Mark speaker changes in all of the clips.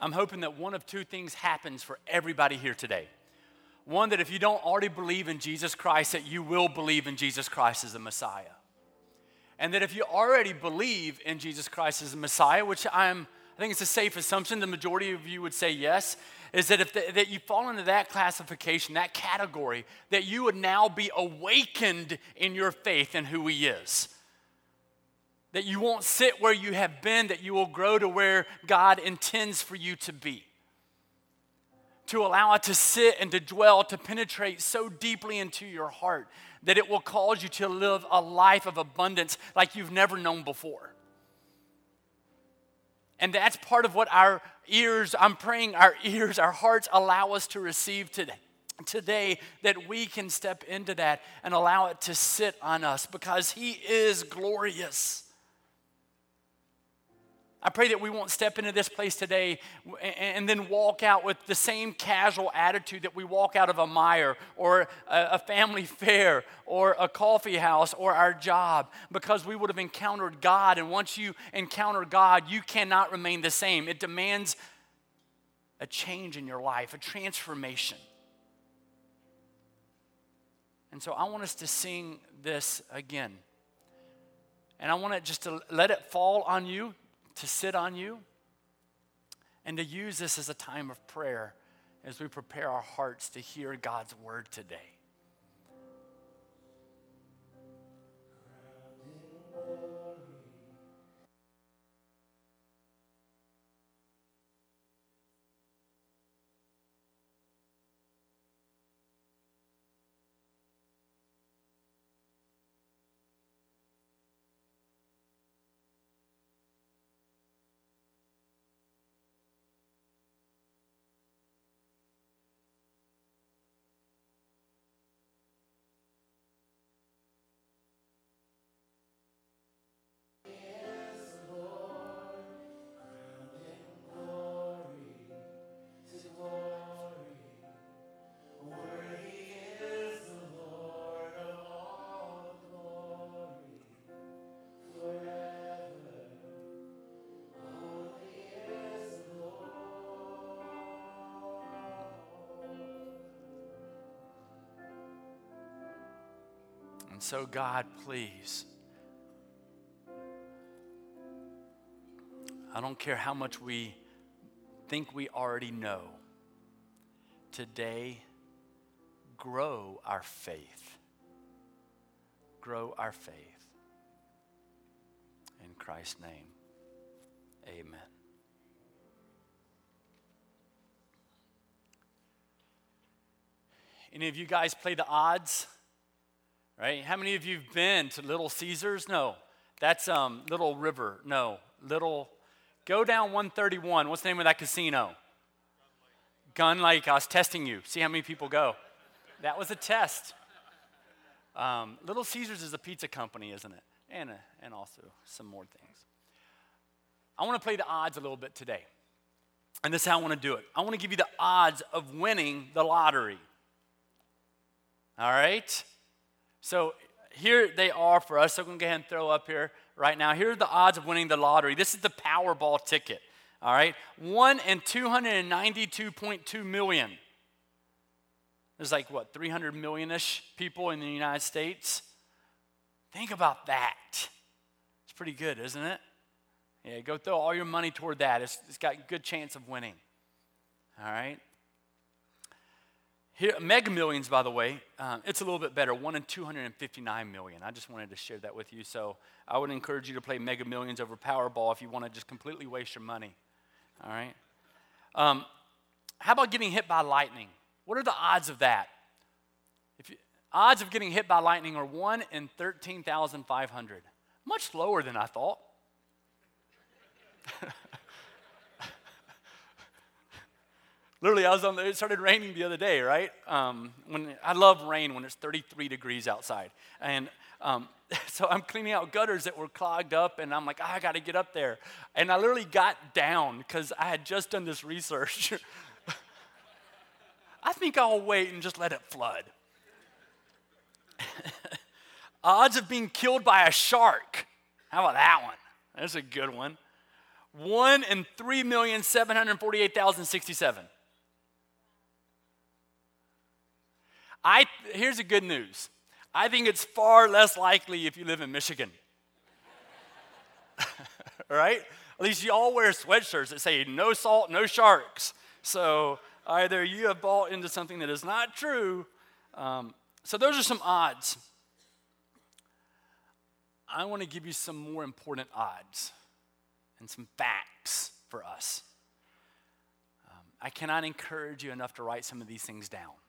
Speaker 1: I'm hoping that one of two things happens for everybody here today. One, that if you don't already believe in Jesus Christ, that you will believe in Jesus Christ as the Messiah. And that if you already believe in Jesus Christ as the Messiah, which I'm, I think it's a safe assumption, the majority of you would say yes, is that if the, that you fall into that classification, that category, that you would now be awakened in your faith in who He is. That you won't sit where you have been, that you will grow to where God intends for you to be. To allow it to sit and to dwell, to penetrate so deeply into your heart that it will cause you to live a life of abundance like you've never known before. And that's part of what our ears, I'm praying our ears, our hearts allow us to receive today. Today, that we can step into that and allow it to sit on us because He is glorious. I pray that we won't step into this place today and then walk out with the same casual attitude that we walk out of a Meijer or a family Fare or a coffee house or our job because we would have encountered God. And once you encounter God, you cannot remain the same. It demands a change in your life, a transformation. And so I want us to sing this again. And I want it just to let it fall on you to sit on you and to use this as a time of prayer as we prepare our hearts to hear God's word today. And so, God, please, I don't care how much we think we already know, today, grow our faith. Grow our faith. In Christ's name, amen. Any of you guys play the odds? Right? How many of you have been to Little Caesars? No, that's um, Little River. No, Little. Go down 131. What's the name of that casino? Gun Lake. I was testing you. See how many people go. That was a test. Um, Little Caesars is a pizza company, isn't it? And, uh, and also some more things. I want to play the odds a little bit today. And this is how I want to do it. I want to give you the odds of winning the lottery. All right? So here they are for us. So I'm going to go ahead and throw up here right now. Here are the odds of winning the lottery. This is the Powerball ticket. All right, one in 292.2 million. There's like what 300 million-ish people in the United States. Think about that. It's pretty good, isn't it? Yeah, go throw all your money toward that. It's, it's got a good chance of winning. All right. Here, Mega Millions, by the way, um, it's a little bit better, one in 259 million. I just wanted to share that with you. So I would encourage you to play Mega Millions over Powerball if you want to just completely waste your money. All right? Um, how about getting hit by lightning? What are the odds of that? If you, odds of getting hit by lightning are 1 in 13,500. Much lower than I thought. Literally, I was on. The, it started raining the other day, right? Um, when I love rain when it's 33 degrees outside, and um, so I'm cleaning out gutters that were clogged up, and I'm like, oh, I got to get up there, and I literally got down because I had just done this research. I think I'll wait and just let it flood. Odds of being killed by a shark. How about that one? That's a good one. One in 3,748,067. I, here's the good news. I think it's far less likely if you live in Michigan. right? At least you all wear sweatshirts that say no salt, no sharks. So either you have bought into something that is not true. Um, so those are some odds. I want to give you some more important odds and some facts for us. Um, I cannot encourage you enough to write some of these things down.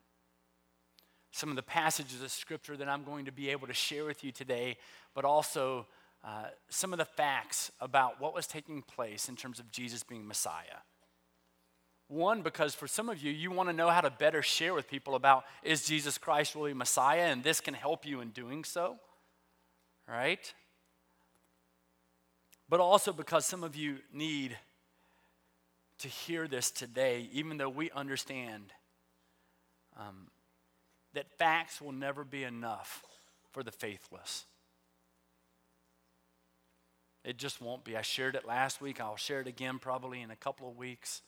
Speaker 1: Some of the passages of scripture that I'm going to be able to share with you today, but also uh, some of the facts about what was taking place in terms of Jesus being Messiah. One, because for some of you, you want to know how to better share with people about is Jesus Christ really Messiah, and this can help you in doing so, right? But also because some of you need to hear this today, even though we understand um, that facts will never be enough for the faithless. It just won't be. I shared it last week. I'll share it again probably in a couple of weeks.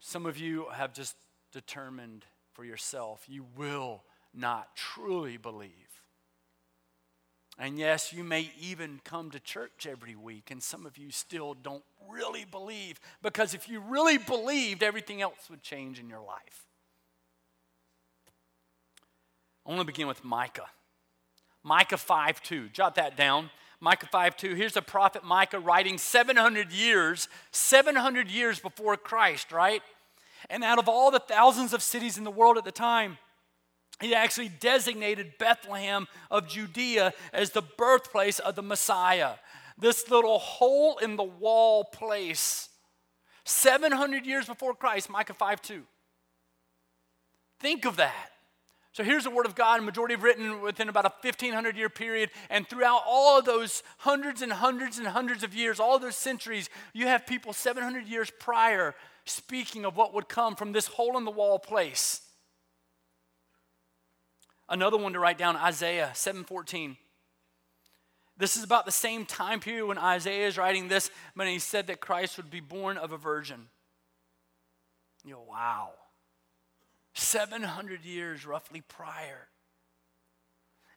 Speaker 1: Some of you have just determined for yourself you will not truly believe. And yes, you may even come to church every week, and some of you still don't really believe because if you really believed, everything else would change in your life. I want to begin with Micah. Micah 5 2. Jot that down. Micah 5 2. Here's the prophet Micah writing 700 years, 700 years before Christ, right? And out of all the thousands of cities in the world at the time, he actually designated Bethlehem of Judea as the birthplace of the Messiah. This little hole in the wall place. 700 years before Christ, Micah 5 2. Think of that. So here's the Word of God, majority of written within about a 1500 year period. And throughout all of those hundreds and hundreds and hundreds of years, all those centuries, you have people 700 years prior speaking of what would come from this hole in the wall place. Another one to write down Isaiah 7:14. This is about the same time period when Isaiah is writing this, when he said that Christ would be born of a virgin. You know, wow. 700 years roughly prior.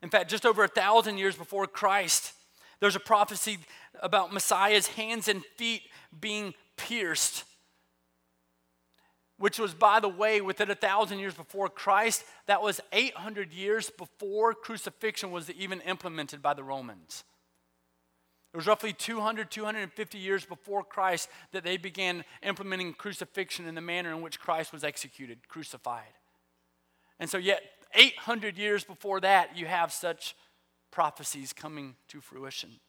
Speaker 1: In fact, just over a thousand years before Christ, there's a prophecy about Messiah's hands and feet being pierced, which was, by the way, within a thousand years before Christ. That was 800 years before crucifixion was even implemented by the Romans. It was roughly 200, 250 years before Christ that they began implementing crucifixion in the manner in which Christ was executed, crucified. And so, yet, 800 years before that, you have such prophecies coming to fruition.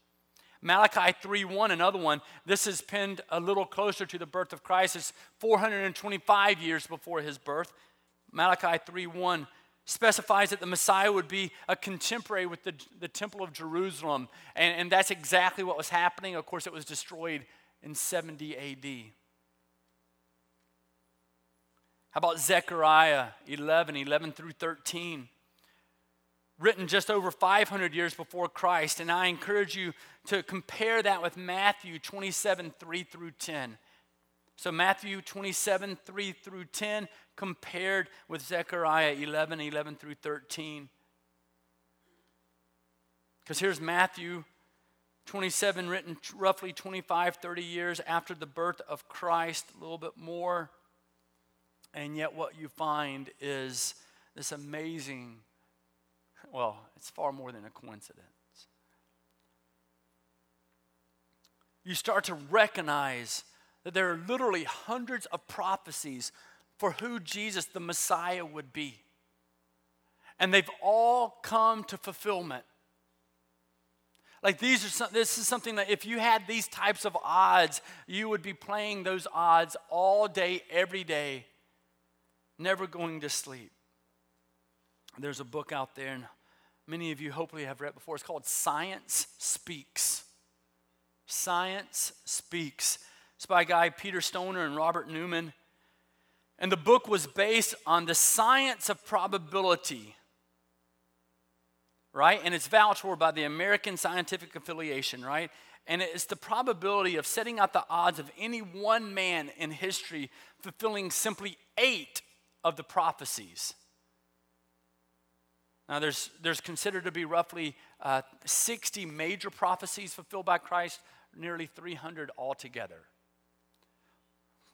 Speaker 1: Malachi 3:1, another one. This is pinned a little closer to the birth of Christ. It's 425 years before his birth. Malachi 3:1 specifies that the Messiah would be a contemporary with the, the Temple of Jerusalem. And, and that's exactly what was happening. Of course, it was destroyed in 70 AD. How about Zechariah 11, 11 through 13? Written just over 500 years before Christ. And I encourage you to compare that with Matthew 27, 3 through 10. So, Matthew 27, 3 through 10, compared with Zechariah 11, 11 through 13. Because here's Matthew 27, written roughly 25, 30 years after the birth of Christ, a little bit more. And yet, what you find is this amazing, well, it's far more than a coincidence. You start to recognize that there are literally hundreds of prophecies for who Jesus, the Messiah, would be. And they've all come to fulfillment. Like these are some, this is something that if you had these types of odds, you would be playing those odds all day, every day, never going to sleep. There's a book out there, and many of you hopefully have read before. It's called Science Speaks. Science Speaks. It's by a guy, Peter Stoner and Robert Newman. And the book was based on the science of probability, right? And it's vouched for by the American Scientific Affiliation, right? And it's the probability of setting out the odds of any one man in history fulfilling simply eight of the prophecies. Now, there's, there's considered to be roughly uh, 60 major prophecies fulfilled by Christ, nearly 300 altogether.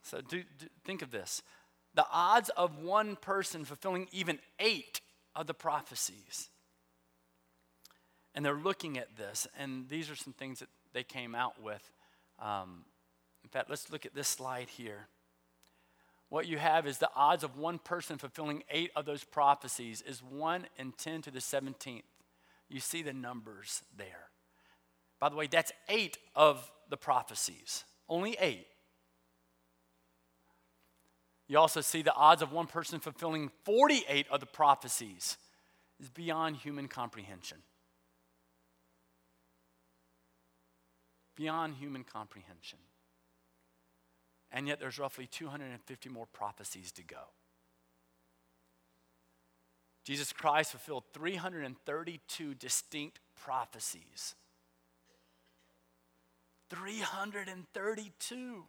Speaker 1: So, do, do, think of this the odds of one person fulfilling even eight of the prophecies. And they're looking at this, and these are some things that they came out with. Um, in fact, let's look at this slide here. What you have is the odds of one person fulfilling eight of those prophecies is 1 in 10 to the 17th. You see the numbers there. By the way, that's eight of the prophecies, only eight. You also see the odds of one person fulfilling 48 of the prophecies is beyond human comprehension. Beyond human comprehension. And yet there's roughly 250 more prophecies to go. Jesus Christ fulfilled 332 distinct prophecies. 332.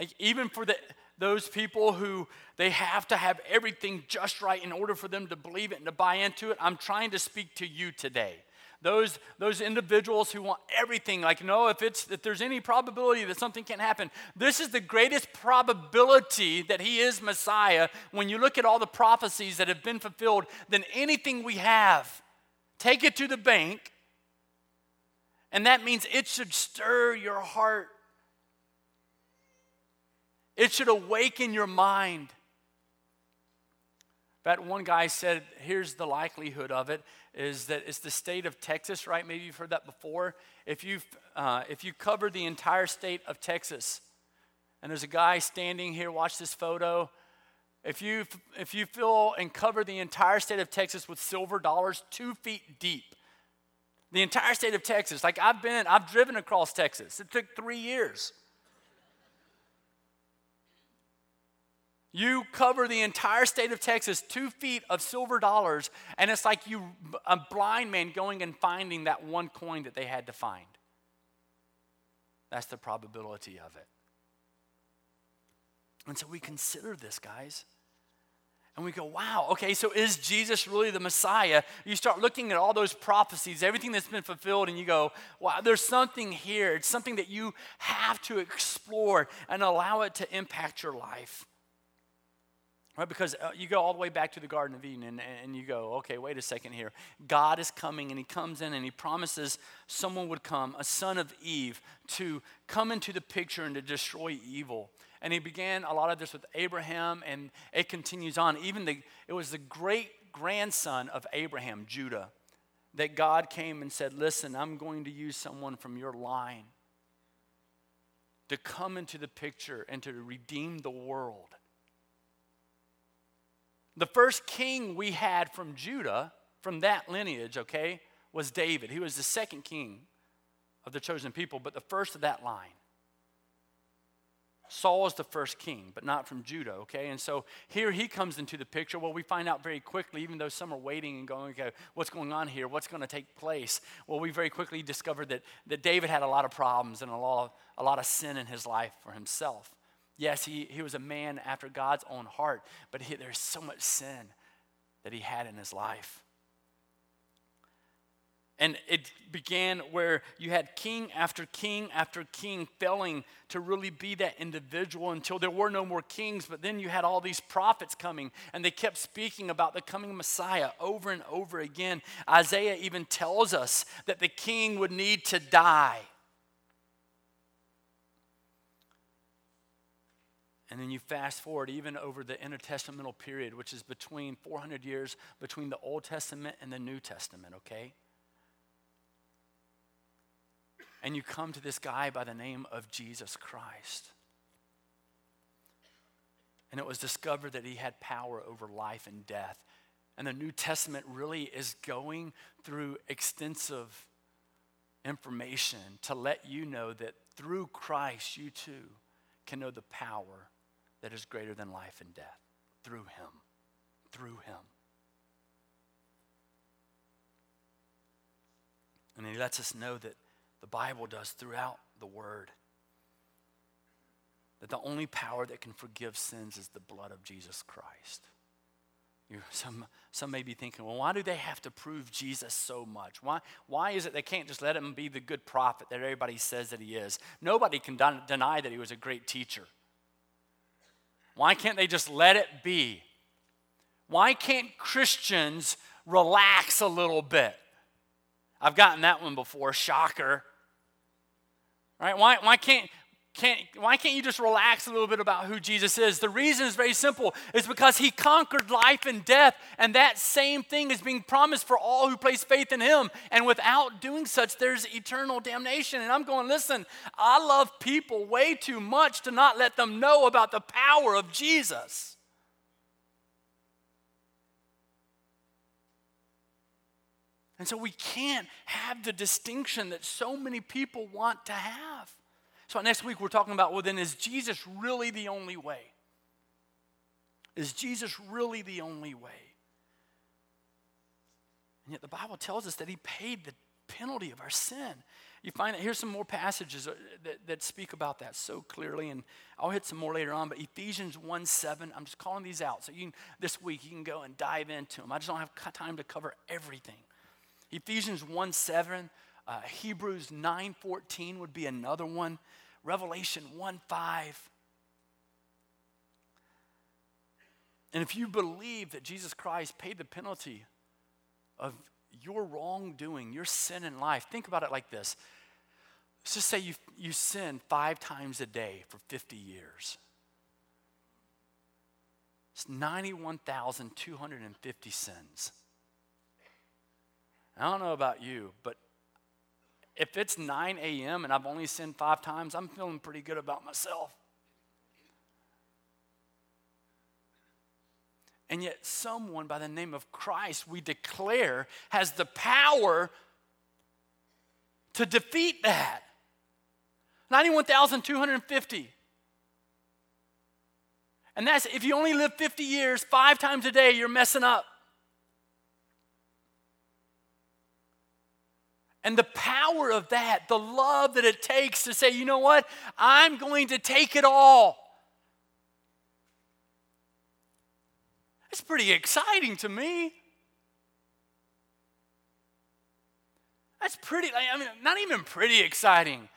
Speaker 1: Like even for the, those people who they have to have everything just right in order for them to believe it and to buy into it, I'm trying to speak to you today. Those, those individuals who want everything, like, no, if, it's, if there's any probability that something can happen, this is the greatest probability that he is Messiah when you look at all the prophecies that have been fulfilled than anything we have. Take it to the bank, and that means it should stir your heart it should awaken your mind. That one guy said, here's the likelihood of it is that it's the state of Texas, right? Maybe you've heard that before. If you uh, if you cover the entire state of Texas, and there's a guy standing here, watch this photo. If you if you fill and cover the entire state of Texas with silver dollars two feet deep, the entire state of Texas, like I've been, I've driven across Texas. It took three years. You cover the entire state of Texas, two feet of silver dollars, and it's like you, a blind man going and finding that one coin that they had to find. That's the probability of it. And so we consider this, guys. And we go, wow, okay, so is Jesus really the Messiah? You start looking at all those prophecies, everything that's been fulfilled, and you go, wow, there's something here. It's something that you have to explore and allow it to impact your life. Right? Because uh, you go all the way back to the Garden of Eden and, and you go, okay, wait a second here. God is coming and he comes in and he promises someone would come, a son of Eve, to come into the picture and to destroy evil. And he began a lot of this with Abraham and it continues on. Even the, it was the great grandson of Abraham, Judah, that God came and said, listen, I'm going to use someone from your line to come into the picture and to redeem the world. The first king we had from Judah, from that lineage, okay, was David. He was the second king of the chosen people, but the first of that line. Saul was the first king, but not from Judah, okay? And so here he comes into the picture. Well, we find out very quickly, even though some are waiting and going, okay, what's going on here? What's going to take place? Well, we very quickly discovered that, that David had a lot of problems and a lot of, a lot of sin in his life for himself. Yes, he, he was a man after God's own heart, but he, there's so much sin that he had in his life. And it began where you had king after king after king failing to really be that individual until there were no more kings. But then you had all these prophets coming, and they kept speaking about the coming Messiah over and over again. Isaiah even tells us that the king would need to die. And then you fast forward even over the intertestamental period, which is between 400 years between the Old Testament and the New Testament, okay? And you come to this guy by the name of Jesus Christ. And it was discovered that he had power over life and death. And the New Testament really is going through extensive information to let you know that through Christ, you too can know the power that is greater than life and death through him. Through him. And he lets us know that the Bible does throughout the Word. That the only power that can forgive sins is the blood of Jesus Christ. You, some, some may be thinking, well, why do they have to prove Jesus so much? Why, why is it they can't just let him be the good prophet that everybody says that he is? Nobody can deny that he was a great teacher. Why can't they just let it be? Why can't Christians relax a little bit? I've gotten that one before, shocker. Right? Why, why can't can't, why can't you just relax a little bit about who Jesus is? The reason is very simple. It's because he conquered life and death, and that same thing is being promised for all who place faith in him. And without doing such, there's eternal damnation. And I'm going, listen, I love people way too much to not let them know about the power of Jesus. And so we can't have the distinction that so many people want to have. So next week we're talking about well, then is Jesus really the only way? Is Jesus really the only way? And yet the Bible tells us that he paid the penalty of our sin. You find that here's some more passages uh, that, that speak about that so clearly, and I'll hit some more later on. But Ephesians 1 7, I'm just calling these out. So you can, this week you can go and dive into them. I just don't have time to cover everything. Ephesians 1 7, uh, Hebrews 9 14 would be another one. Revelation 1 5. And if you believe that Jesus Christ paid the penalty of your wrongdoing, your sin in life, think about it like this. Let's just say you, you sin five times a day for 50 years. It's 91,250 sins. I don't know about you, but if it's 9 a.m. and I've only sinned five times, I'm feeling pretty good about myself. And yet, someone by the name of Christ, we declare, has the power to defeat that. 91,250. And that's if you only live 50 years, five times a day, you're messing up. And the power of that, the love that it takes to say, you know what? I'm going to take it all. It's pretty exciting to me. That's pretty, I mean, not even pretty exciting.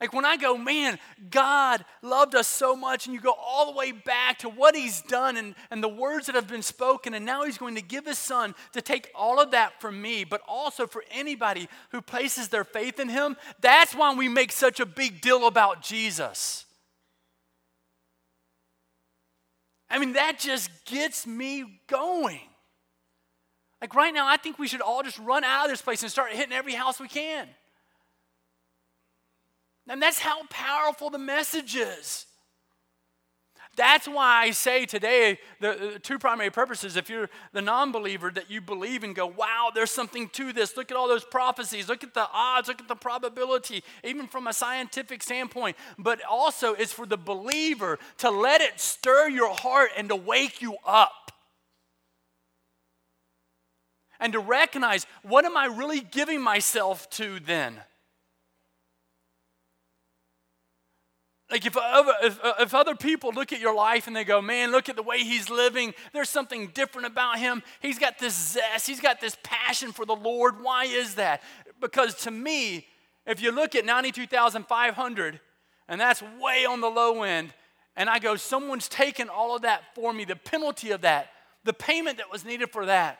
Speaker 1: Like when I go, man, God loved us so much, and you go all the way back to what He's done and, and the words that have been spoken, and now He's going to give His Son to take all of that from me, but also for anybody who places their faith in Him. That's why we make such a big deal about Jesus. I mean, that just gets me going. Like right now, I think we should all just run out of this place and start hitting every house we can. And that's how powerful the message is. That's why I say today the, the, two primary purposes. If you're the non believer, that you believe and go, wow, there's something to this. Look at all those prophecies. Look at the odds. Look at the probability, even from a scientific standpoint. But also, it's for the believer to let it stir your heart and to wake you up. And to recognize what am I really giving myself to then? Like if other, if, uh, if other people look at your life and they go, man, look at the way he's living, there's something different about him. He's got this zest, he's got this passion for the Lord. Why is that? Because to me, if you look at 92,500, and that's way on the low end, and I go, someone's taken all of that for me, the penalty of that, the payment that was needed for that,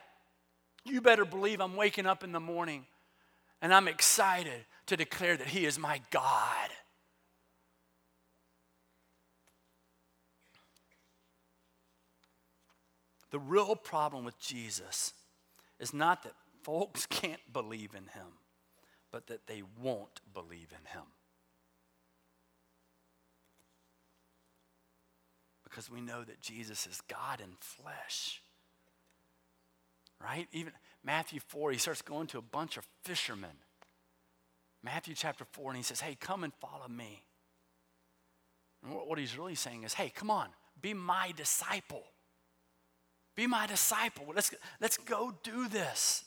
Speaker 1: you better believe I'm waking up in the morning and I'm excited to declare that He is my God. The real problem with Jesus is not that folks can't believe in him, but that they won't believe in him. Because we know that Jesus is God in flesh. Right? Even Matthew 4, he starts going to a bunch of fishermen. Matthew chapter 4, and he says, Hey, come and follow me. And what he's really saying is, Hey, come on, be my disciple. Be my disciple. Let's, let's go do this.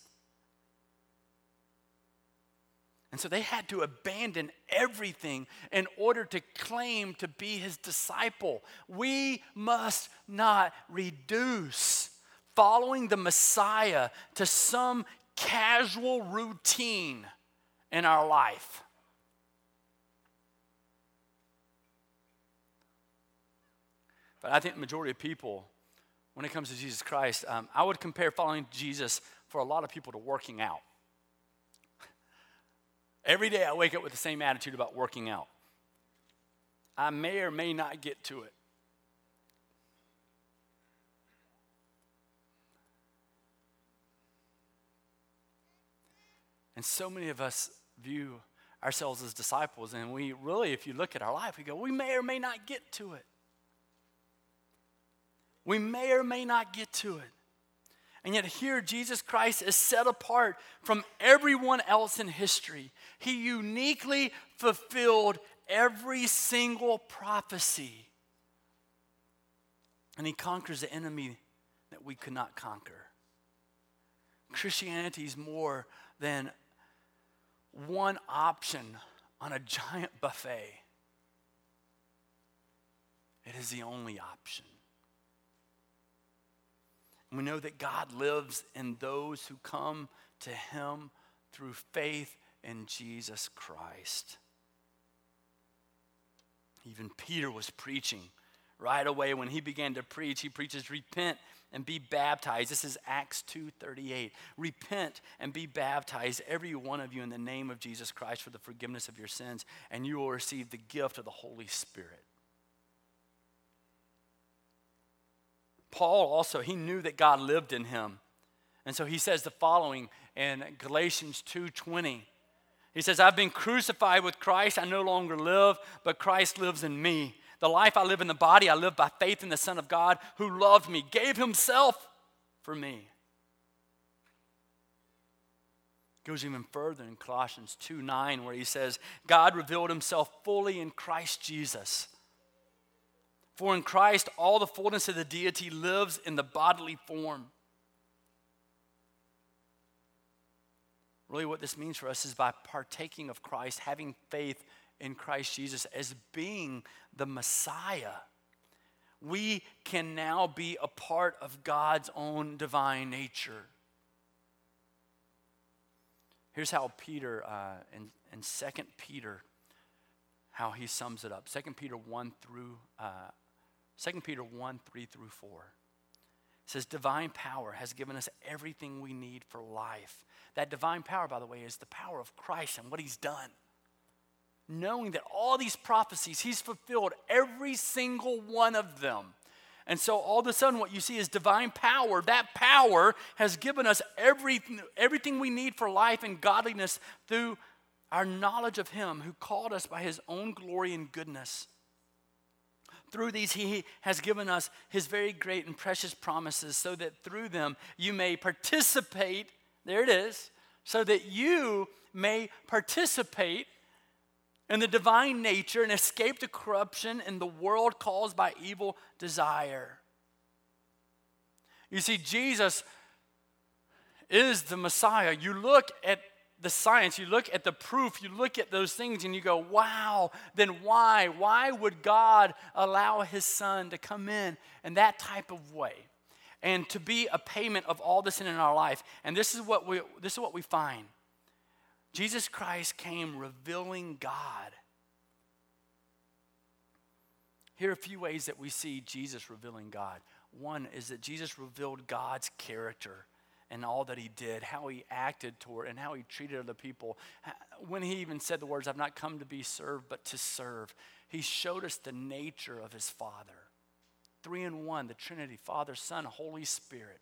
Speaker 1: And so they had to abandon everything in order to claim to be his disciple. We must not reduce following the Messiah to some casual routine in our life. But I think the majority of people, when it comes to Jesus Christ, um, I would compare following Jesus for a lot of people to working out. Every day I wake up with the same attitude about working out. I may or may not get to it. And so many of us view ourselves as disciples, and we really, if you look at our life, we go, we may or may not get to it. We may or may not get to it. And yet, here, Jesus Christ is set apart from everyone else in history. He uniquely fulfilled every single prophecy. And he conquers the enemy that we could not conquer. Christianity is more than one option on a giant buffet, it is the only option. And we know that God lives in those who come to him through faith in Jesus Christ. Even Peter was preaching right away when he began to preach. He preaches, Repent and be baptized. This is Acts 2:38. Repent and be baptized every one of you in the name of Jesus Christ for the forgiveness of your sins and you will receive the gift of the Holy Spirit. Paul also, he knew that God lived in him. And so he says the following in Galatians 2:20. He says, I've been crucified with Christ. I no longer live, but Christ lives in me. The life I live in the body, I live by faith in the Son of God who loved me, gave himself for me. Goes even further in Colossians 2 9, where he says, God revealed himself fully in Christ Jesus for in Christ, all the fullness of the deity lives in the bodily form. Really, what this means for us is by partaking of Christ, having faith in Christ Jesus as being the Messiah, we can now be a part of God's own divine nature. Here's how Peter, uh, in, in 2 Peter, how he sums it up. 2 Peter 1 through uh, 2 Peter 1 3 through 4. Says, Divine power has given us everything we need for life. That divine power, by the way, is the power of Christ and what he's done. Knowing that all these prophecies, he's fulfilled every single one of them. And so all of a sudden, what you see is divine power. That power has given us everything, everything we need for life and godliness through our knowledge of him who called us by his own glory and goodness. Through these, he has given us his very great and precious promises so that through them you may participate. There it is. So that you may participate in the divine nature and escape the corruption in the world caused by evil desire. You see, Jesus is the Messiah. You look at the science, you look at the proof, you look at those things and you go, wow, then why? Why would God allow his son to come in in that type of way? And to be a payment of all the sin in our life. And this is what we this is what we find. Jesus Christ came revealing God. Here are a few ways that we see Jesus revealing God. One is that Jesus revealed God's character and all that he did, how he acted toward, and how he treated other people. When he even said the words, I've not come to be served, but to serve, he showed us the nature of his Father. Three in one, the Trinity, Father, Son, Holy Spirit.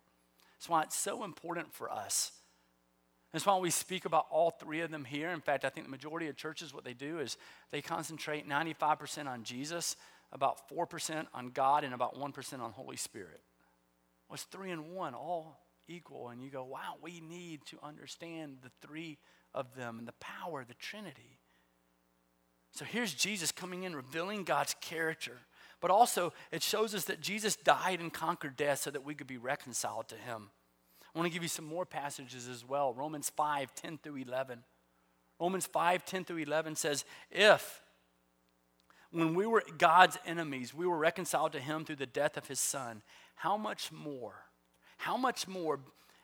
Speaker 1: That's why it's so important for us. That's why we speak about all three of them here. In fact, I think the majority of churches, what they do is they concentrate 95% on Jesus, about 4% on God, and about 1% on Holy Spirit. Well, it's three in one, all equal. And you go, wow, we need to understand the three of them and the power, the Trinity. So here's Jesus coming in, revealing God's character. But also, it shows us that Jesus died and conquered death so that we could be reconciled to him. I want to give you some more passages as well Romans 5 10 through 11. Romans 5 10 through 11 says, If when we were God's enemies, we were reconciled to him through the death of his son, how much more, how much more,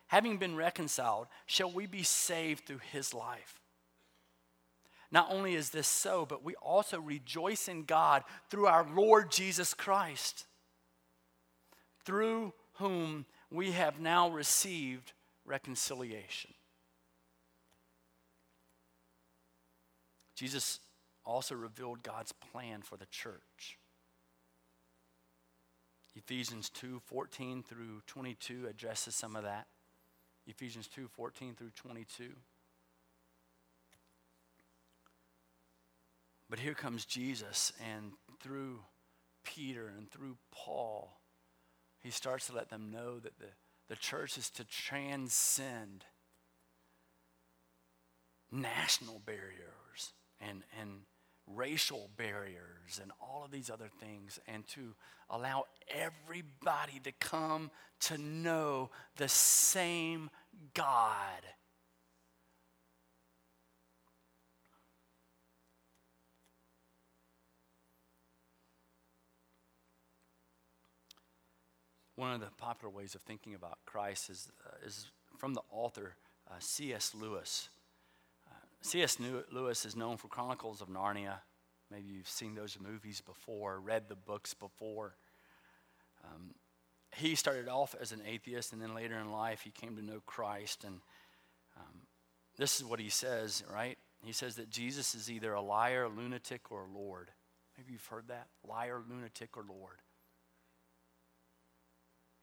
Speaker 1: having been reconciled, shall we be saved through his life? Not only is this so, but we also rejoice in God through our Lord Jesus Christ, through whom we have now received reconciliation. Jesus also revealed God's plan for the church. Ephesians 2 14 through 22 addresses some of that. Ephesians 2 14 through 22. But here comes Jesus, and through Peter and through Paul, he starts to let them know that the, the church is to transcend national barriers and, and racial barriers and all of these other things, and to allow everybody to come to know the same God One of the popular ways of thinking about Christ is, uh, is from the author uh, C.S. Lewis. C.S. Lewis is known for Chronicles of Narnia. Maybe you've seen those movies before, read the books before. Um, he started off as an atheist, and then later in life, he came to know Christ. And um, this is what he says, right? He says that Jesus is either a liar, a lunatic, or a Lord. Maybe you've heard that liar, lunatic, or Lord.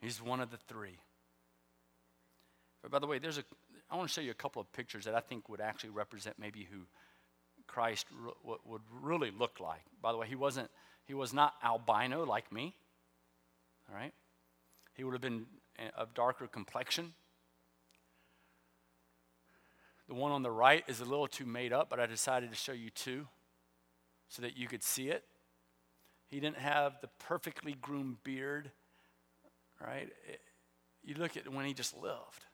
Speaker 1: He's one of the three. But by the way, there's a, I want to show you a couple of pictures that I think would actually represent maybe who Christ re- would really look like. By the way, he wasn't, he was not albino like me. All right? He would have been eh, of darker complexion. The one on the right is a little too made up, but I decided to show you two so that you could see it. He didn't have the perfectly groomed beard right? You look at when he just lived.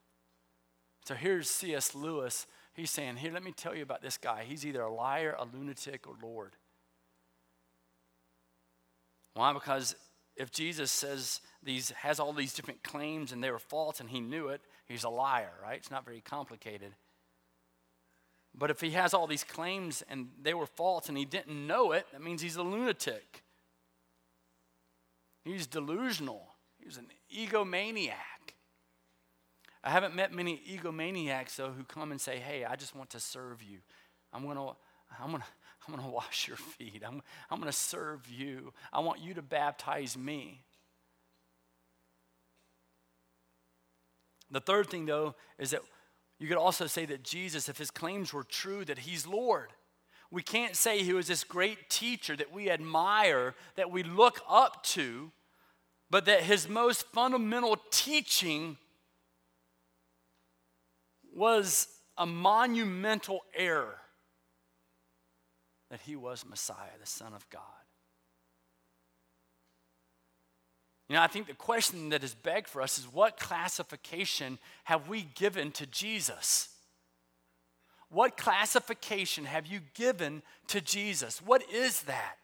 Speaker 1: So here's C.S. Lewis. He's saying, Here, let me tell you about this guy. He's either a liar, a lunatic, or Lord. Why? Because if Jesus says these has all these different claims and they were false and he knew it, he's a liar, right? It's not very complicated. But if he has all these claims and they were false and he didn't know it, that means he's a lunatic. He's delusional. He's an egomaniac. I haven't met many egomaniacs, though, who come and say, Hey, I just want to serve you. I'm going to. I'm to I'm to wash your feet. I'm, I'm to serve you. I want you to baptize me. The third thing, though, is that you could also say that Jesus, if his claims were true, that he's Lord. We can't say he was this great teacher that we admire, that we look up to, but that his most fundamental teaching was a monumental error that he was Messiah, the Son of God. You know, I think the question that is begged for us is what classification have we given to Jesus? What classification have you given to Jesus? What is that?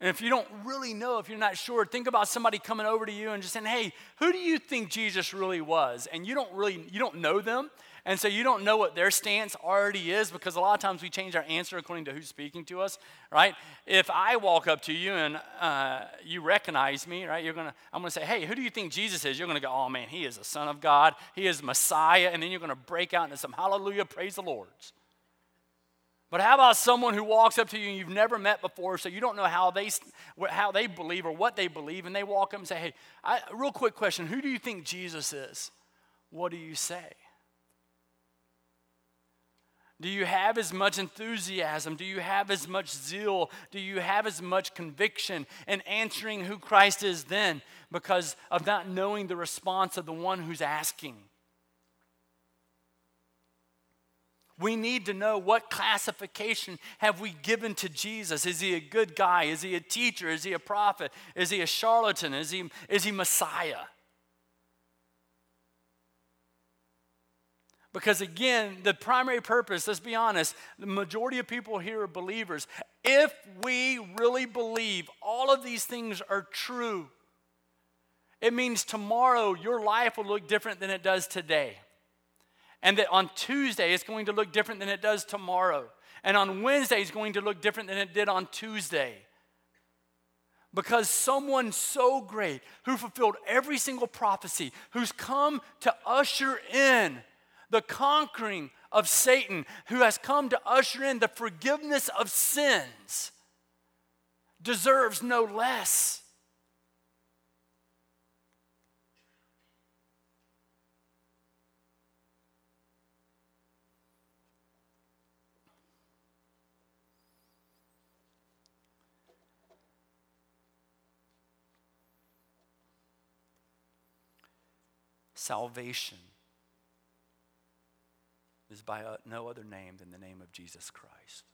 Speaker 1: And if you don't really know, if you're not sure, think about somebody coming over to you and just saying, "Hey, who do you think Jesus really was?" And you don't really you don't know them, and so you don't know what their stance already is because a lot of times we change our answer according to who's speaking to us, right? If I walk up to you and uh, you recognize me, right, you're gonna I'm gonna say, "Hey, who do you think Jesus is?" You're gonna go, "Oh man, he is the Son of God. He is Messiah," and then you're gonna break out into some Hallelujah, praise the Lord's. But how about someone who walks up to you and you've never met before, so you don't know how they, how they believe or what they believe, and they walk up and say, Hey, I, real quick question who do you think Jesus is? What do you say? Do you have as much enthusiasm? Do you have as much zeal? Do you have as much conviction in answering who Christ is then because of not knowing the response of the one who's asking? We need to know what classification have we given to Jesus? Is he a good guy? Is he a teacher? Is he a prophet? Is he a charlatan? Is he, is he Messiah? Because again, the primary purpose, let's be honest, the majority of people here are believers. If we really believe all of these things are true, it means tomorrow your life will look different than it does today. And that on Tuesday it's going to look different than it does tomorrow. And on Wednesday it's going to look different than it did on Tuesday. Because someone so great who fulfilled every single prophecy, who's come to usher in the conquering of Satan, who has come to usher in the forgiveness of sins, deserves no less. Salvation is by uh, no other name than the name of Jesus Christ.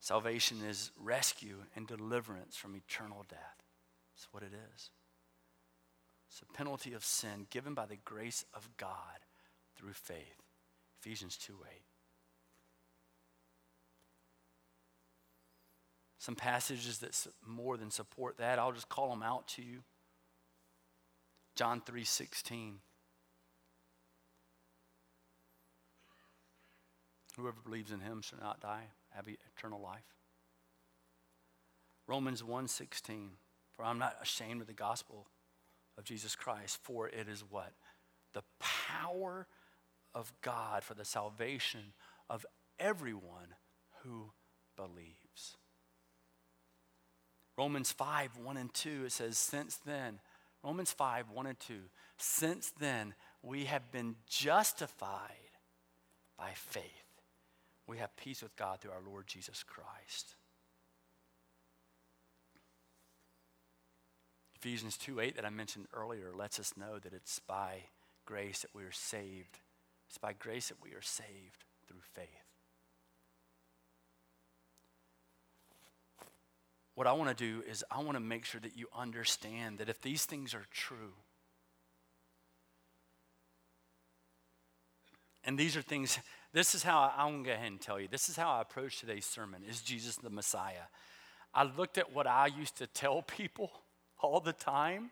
Speaker 1: Salvation is rescue and deliverance from eternal death. That's what it is. It's a penalty of sin given by the grace of God through faith. Ephesians 2 8. Some passages that more than support that, I'll just call them out to you. John 3:16. Whoever believes in him shall not die, have eternal life. Romans 1:16 For I'm not ashamed of the gospel of Jesus Christ, for it is what? The power of God for the salvation of everyone who believes. Romans 5, 1 and 2, it says, Since then, Romans 5, 1 and 2, since then we have been justified by faith we have peace with God through our Lord Jesus Christ. Ephesians 2 8 that I mentioned earlier lets us know that it's by grace that we are saved. It's by grace that we are saved through faith. What I want to do is, I want to make sure that you understand that if these things are true, and these are things this is how I, I'm going to go ahead and tell you. This is how I approach today's sermon. Is Jesus the Messiah? I looked at what I used to tell people all the time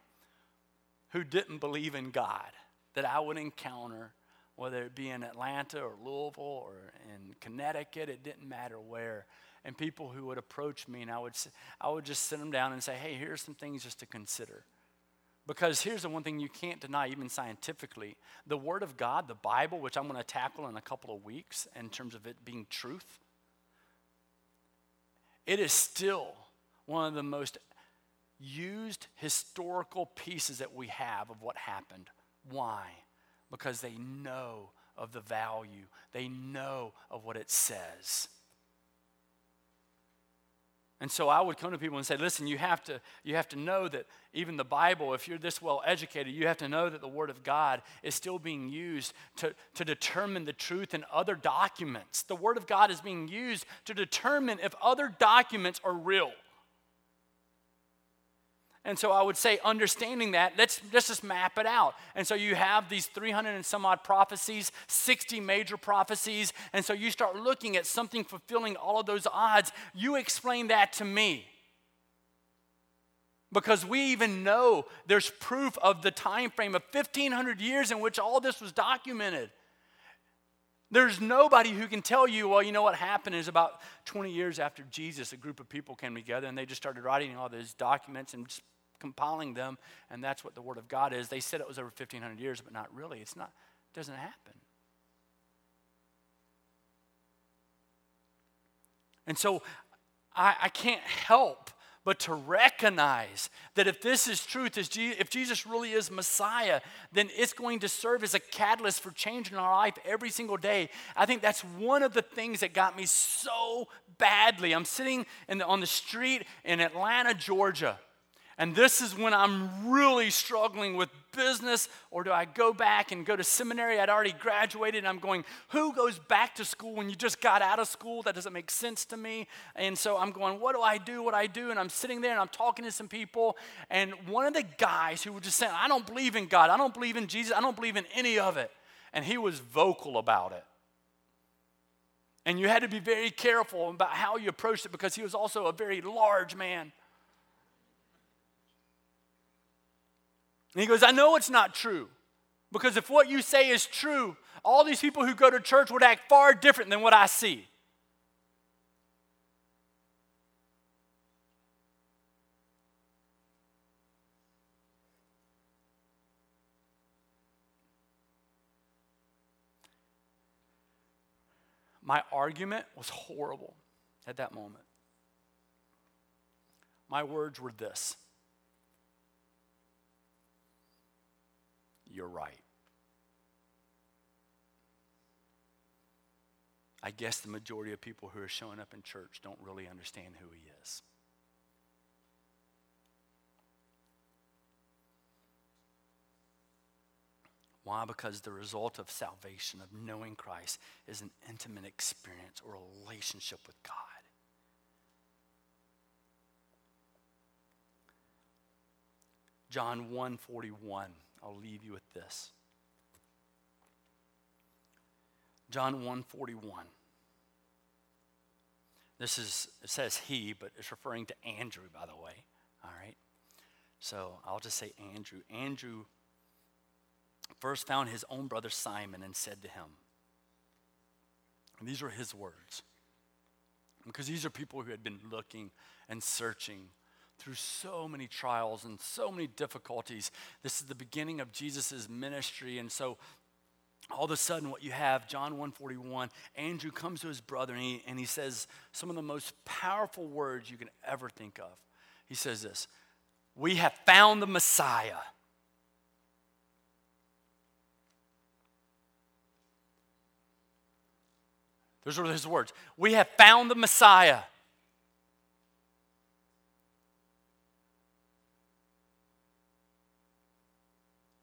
Speaker 1: who didn't believe in God that I would encounter, whether it be in Atlanta or Louisville or in Connecticut, it didn't matter where. And people who would approach me, and I would, I would just sit them down and say, hey, here's some things just to consider. Because here's the one thing you can't deny, even scientifically the Word of God, the Bible, which I'm going to tackle in a couple of weeks in terms of it being truth, it is still one of the most used historical pieces that we have of what happened. Why? Because they know of the value, they know of what it says. And so I would come to people and say, listen, you have to, you have to know that even the Bible, if you're this well educated, you have to know that the Word of God is still being used to, to determine the truth in other documents. The Word of God is being used to determine if other documents are real. And so I would say, understanding that, let's, let's just map it out. And so you have these 300 and some odd prophecies, 60 major prophecies. And so you start looking at something fulfilling all of those odds. You explain that to me. Because we even know there's proof of the time frame of 1500 years in which all this was documented. There's nobody who can tell you, well, you know what happened is about 20 years after Jesus, a group of people came together and they just started writing all these documents and just compiling them, and that's what the Word of God is. They said it was over 1,500 years, but not really. It's not, it doesn't happen. And so I, I can't help but to recognize that if this is truth, if Jesus really is Messiah, then it's going to serve as a catalyst for change in our life every single day. I think that's one of the things that got me so badly. I'm sitting the, on the street in Atlanta, Georgia and this is when I'm really struggling with business, or do I go back and go to seminary? I'd already graduated, I'm going, who goes back to school when you just got out of school? That doesn't make sense to me. And so I'm going, what do I do? What do I do? And I'm sitting there and I'm talking to some people, and one of the guys who were just saying, I don't believe in God, I don't believe in Jesus, I don't believe in any of it. and he was vocal about it. And you had to be very careful about how you approached it because he was also a very large man. And he goes, I know it's not true. Because if what you say is true, all these people who go to church would act far different than what I see. My argument was horrible at that moment. My words were this You're right. I guess the majority of people who are showing up in church don't really understand who he is. Why? Because the result of salvation, of knowing Christ, is an intimate experience or relationship with God. John 1:41. I'll leave you with this. John 1:41. This is it says he, but it's referring to Andrew, by the way. All right. So I'll just say Andrew. Andrew first found his own brother Simon and said to him, and these are his words, because these are people who had been looking and searching through so many trials and so many difficulties. This is the beginning of Jesus' ministry. And so all of a sudden what you have john 141 andrew comes to his brother and he, and he says some of the most powerful words you can ever think of he says this we have found the messiah Those are his words. We have found the Messiah.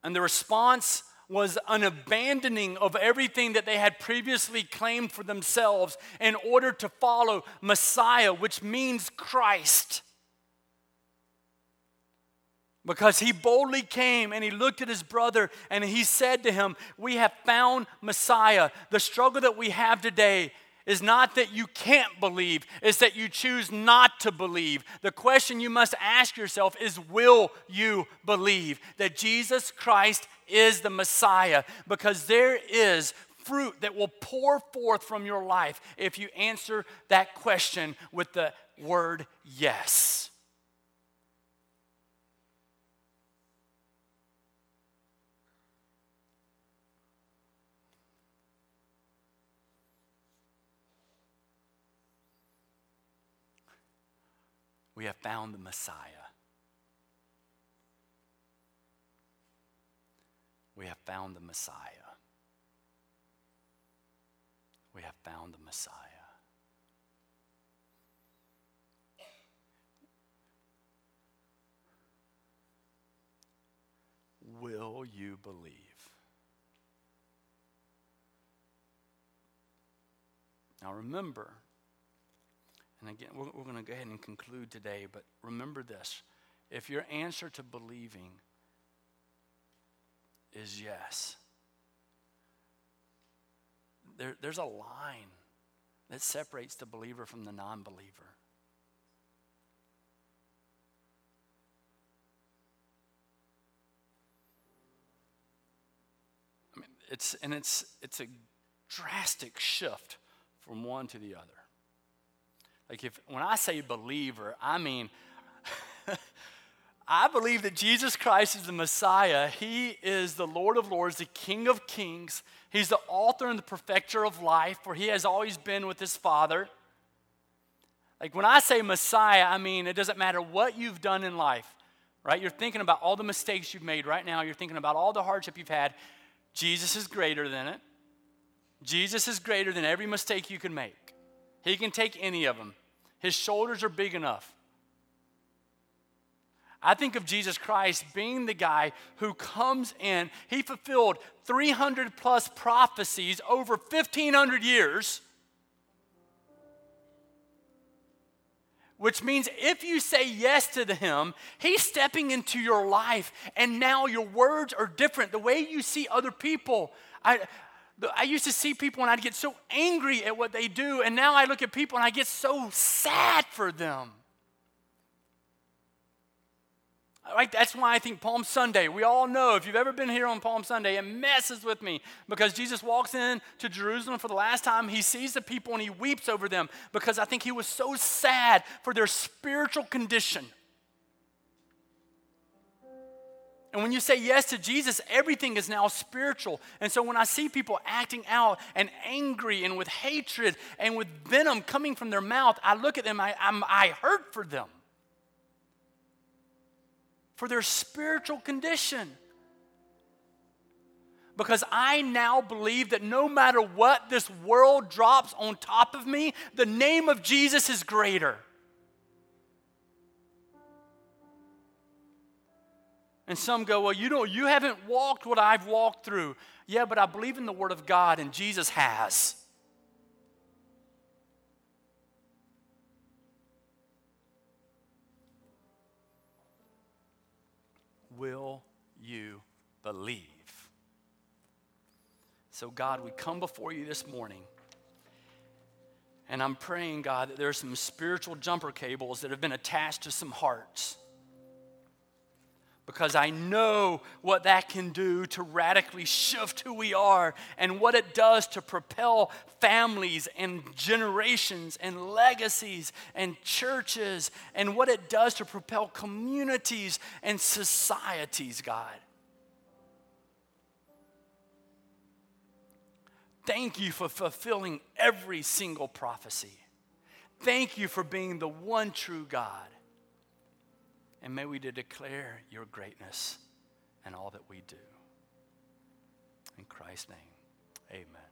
Speaker 1: And the response was an abandoning of everything that they had previously claimed for themselves in order to follow Messiah, which means Christ. Because he boldly came and he looked at his brother and he said to him, We have found Messiah. The struggle that we have today is not that you can't believe, it's that you choose not to believe. The question you must ask yourself is Will you believe that Jesus Christ is the Messiah? Because there is fruit that will pour forth from your life if you answer that question with the word yes. We have found the Messiah. We have found the Messiah. We have found the Messiah. Will you believe? Now remember, and again, we're, we're going to go ahead and conclude today, but remember this. If your answer to believing is yes, there, there's a line that separates the believer from the non believer. I mean, it's, and it's, it's a drastic shift from one to the other. Like if when I say believer, I mean I believe that Jesus Christ is the Messiah. He is the Lord of Lords, the King of Kings. He's the author and the perfecter of life, for he has always been with his Father. Like when I say Messiah, I mean it doesn't matter what you've done in life, right? You're thinking about all the mistakes you've made right now, you're thinking about all the hardship you've had. Jesus is greater than it. Jesus is greater than every mistake you can make. He can take any of them. His shoulders are big enough. I think of Jesus Christ being the guy who comes in. He fulfilled 300 plus prophecies over 1,500 years. Which means if you say yes to him, he's stepping into your life, and now your words are different. The way you see other people, I, I used to see people and I'd get so angry at what they do, and now I look at people and I get so sad for them. Right? That's why I think Palm Sunday, we all know, if you've ever been here on Palm Sunday, it messes with me because Jesus walks in to Jerusalem for the last time. He sees the people and he weeps over them because I think he was so sad for their spiritual condition. And when you say yes to Jesus, everything is now spiritual. And so when I see people acting out and angry and with hatred and with venom coming from their mouth, I look at them, I, I'm, I hurt for them, for their spiritual condition. Because I now believe that no matter what this world drops on top of me, the name of Jesus is greater. And some go, Well, you don't, you haven't walked what I've walked through. Yeah, but I believe in the Word of God, and Jesus has. Will you believe? So, God, we come before you this morning. And I'm praying, God, that there's some spiritual jumper cables that have been attached to some hearts because I know what that can do to radically shift who we are and what it does to propel families and generations and legacies and churches and what it does to propel communities and societies, God. Thank you for fulfilling every single prophecy. Thank you for being the one true God. And may we declare your greatness in all that we do. In Christ's name, amen.